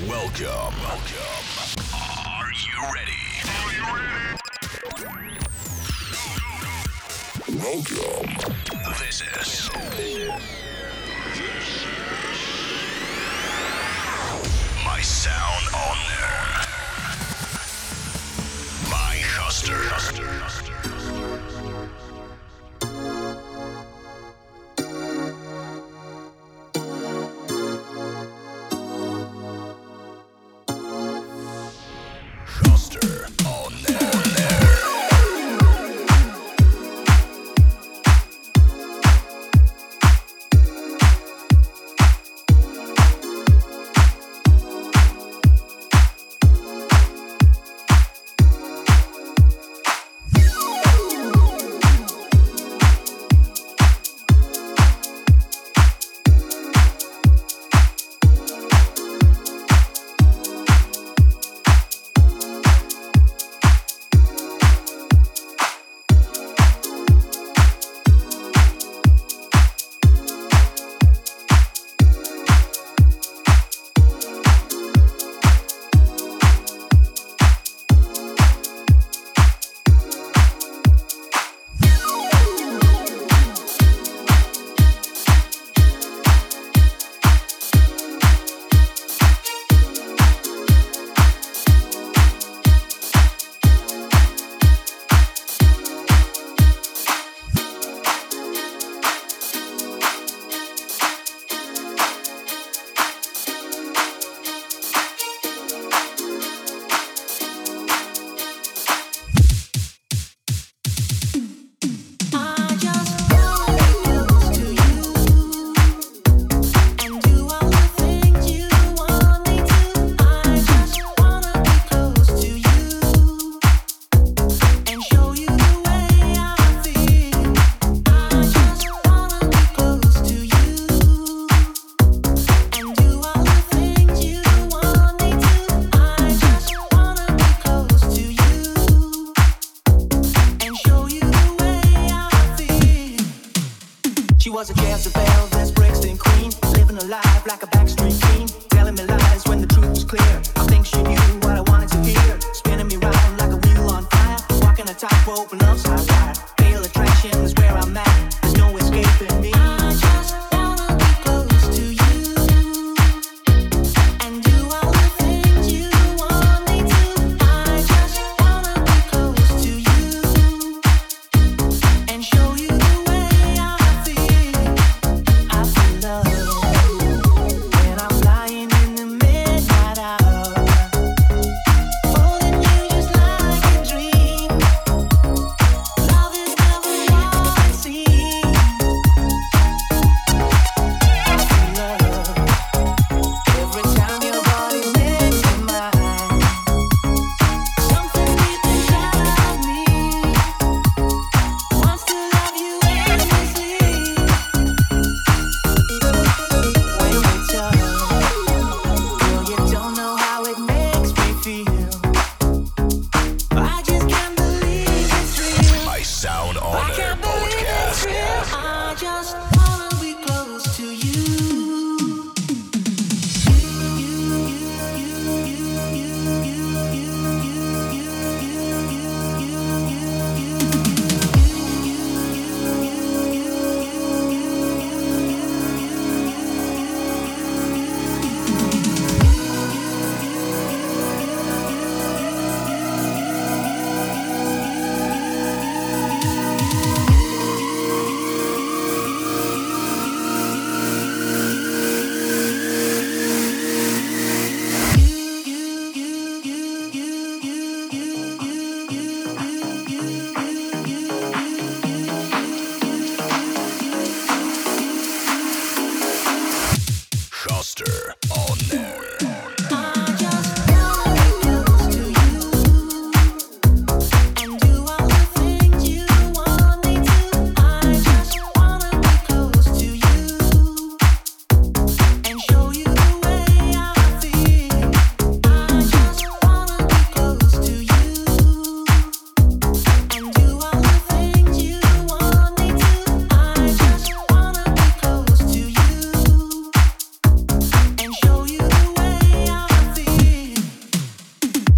Welcome. Welcome. Are you ready? Are you ready? Welcome. This is. This is. My sound on air. My Hoster. Hoster. Hoster.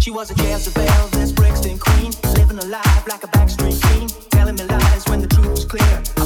She was a jazz Elvis Brixton queen, living a life like a backstreet queen. telling me lies when the truth was clear.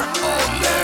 On There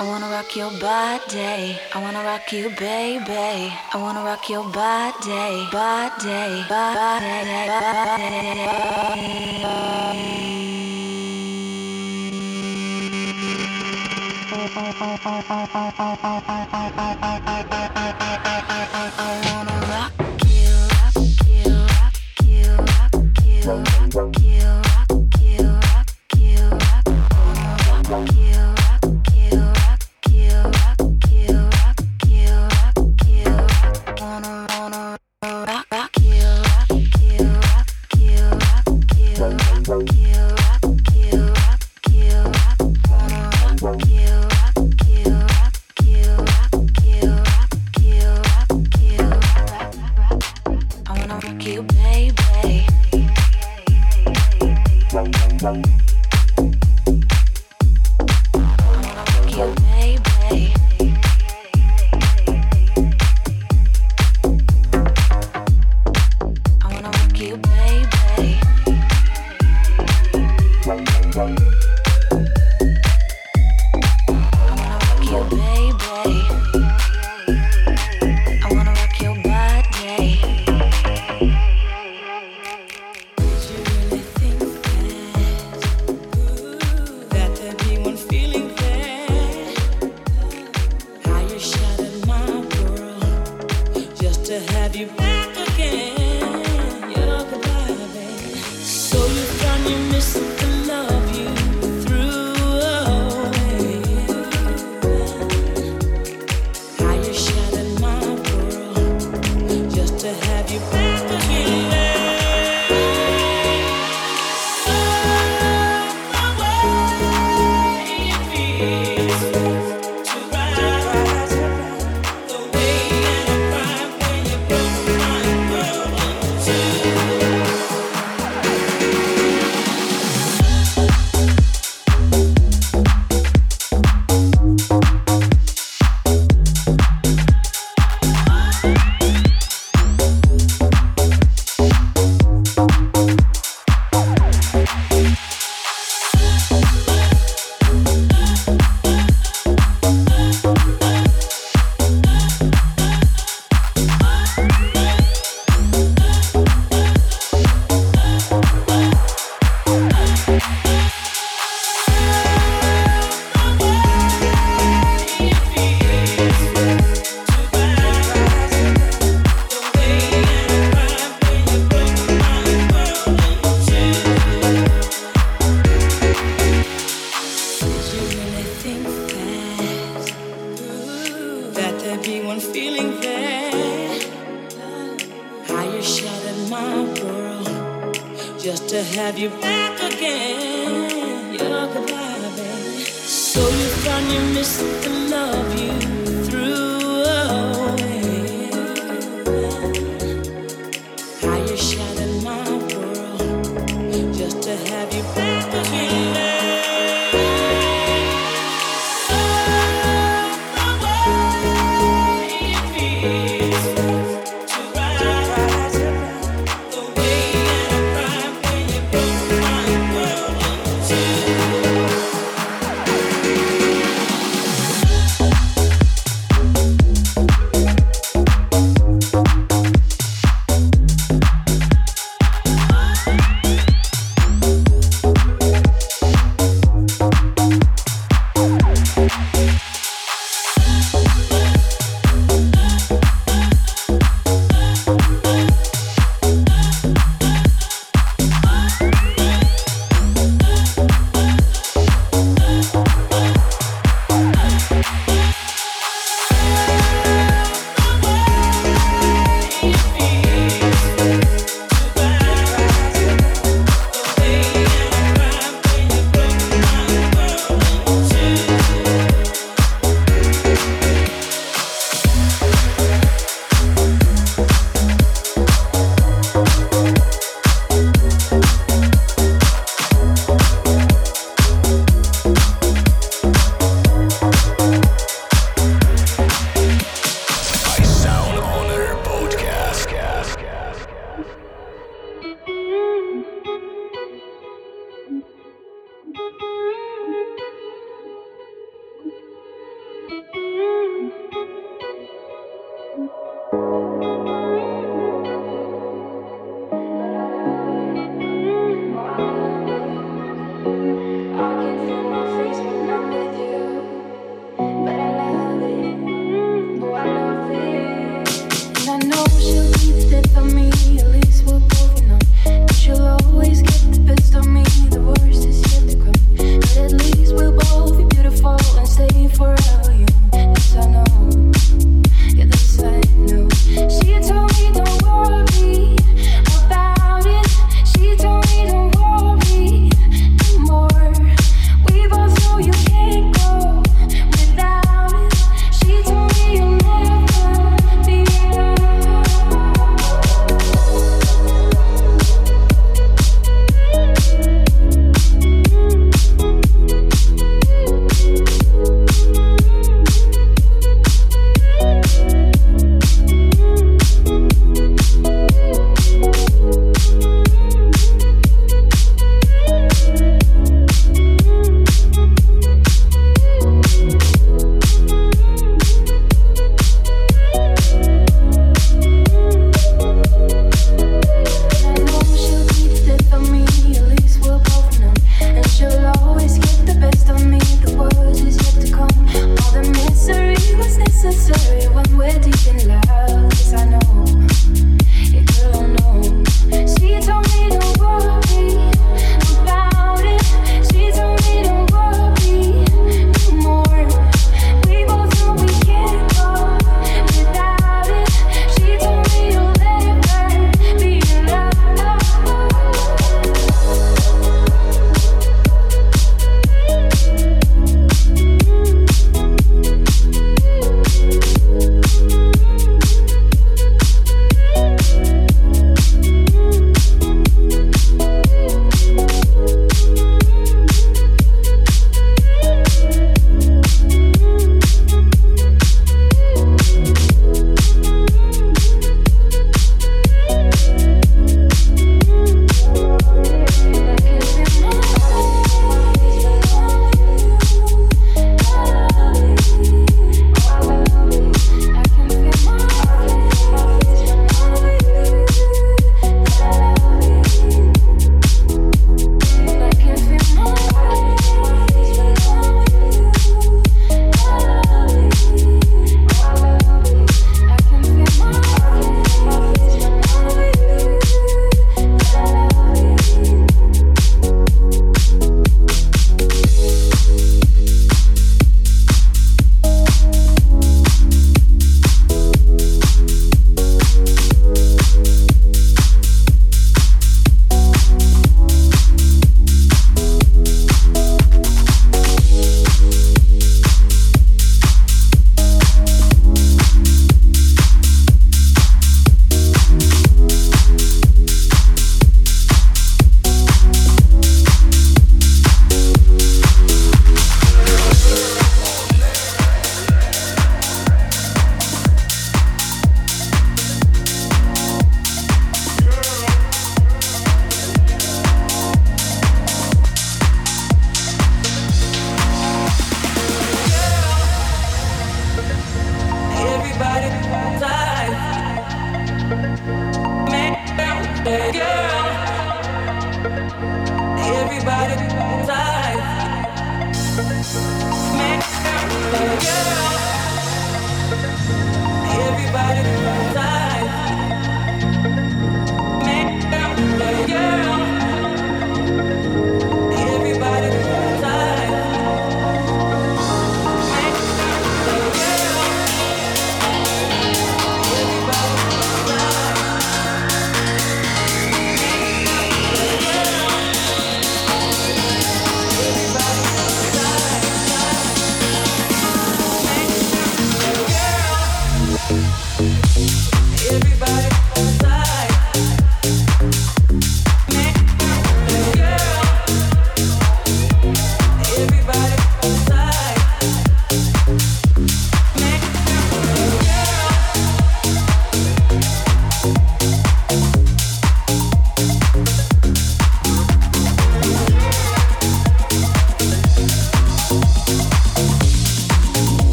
I wanna rock your body. I wanna rock you, baby. I wanna rock your body, body, body, body. body.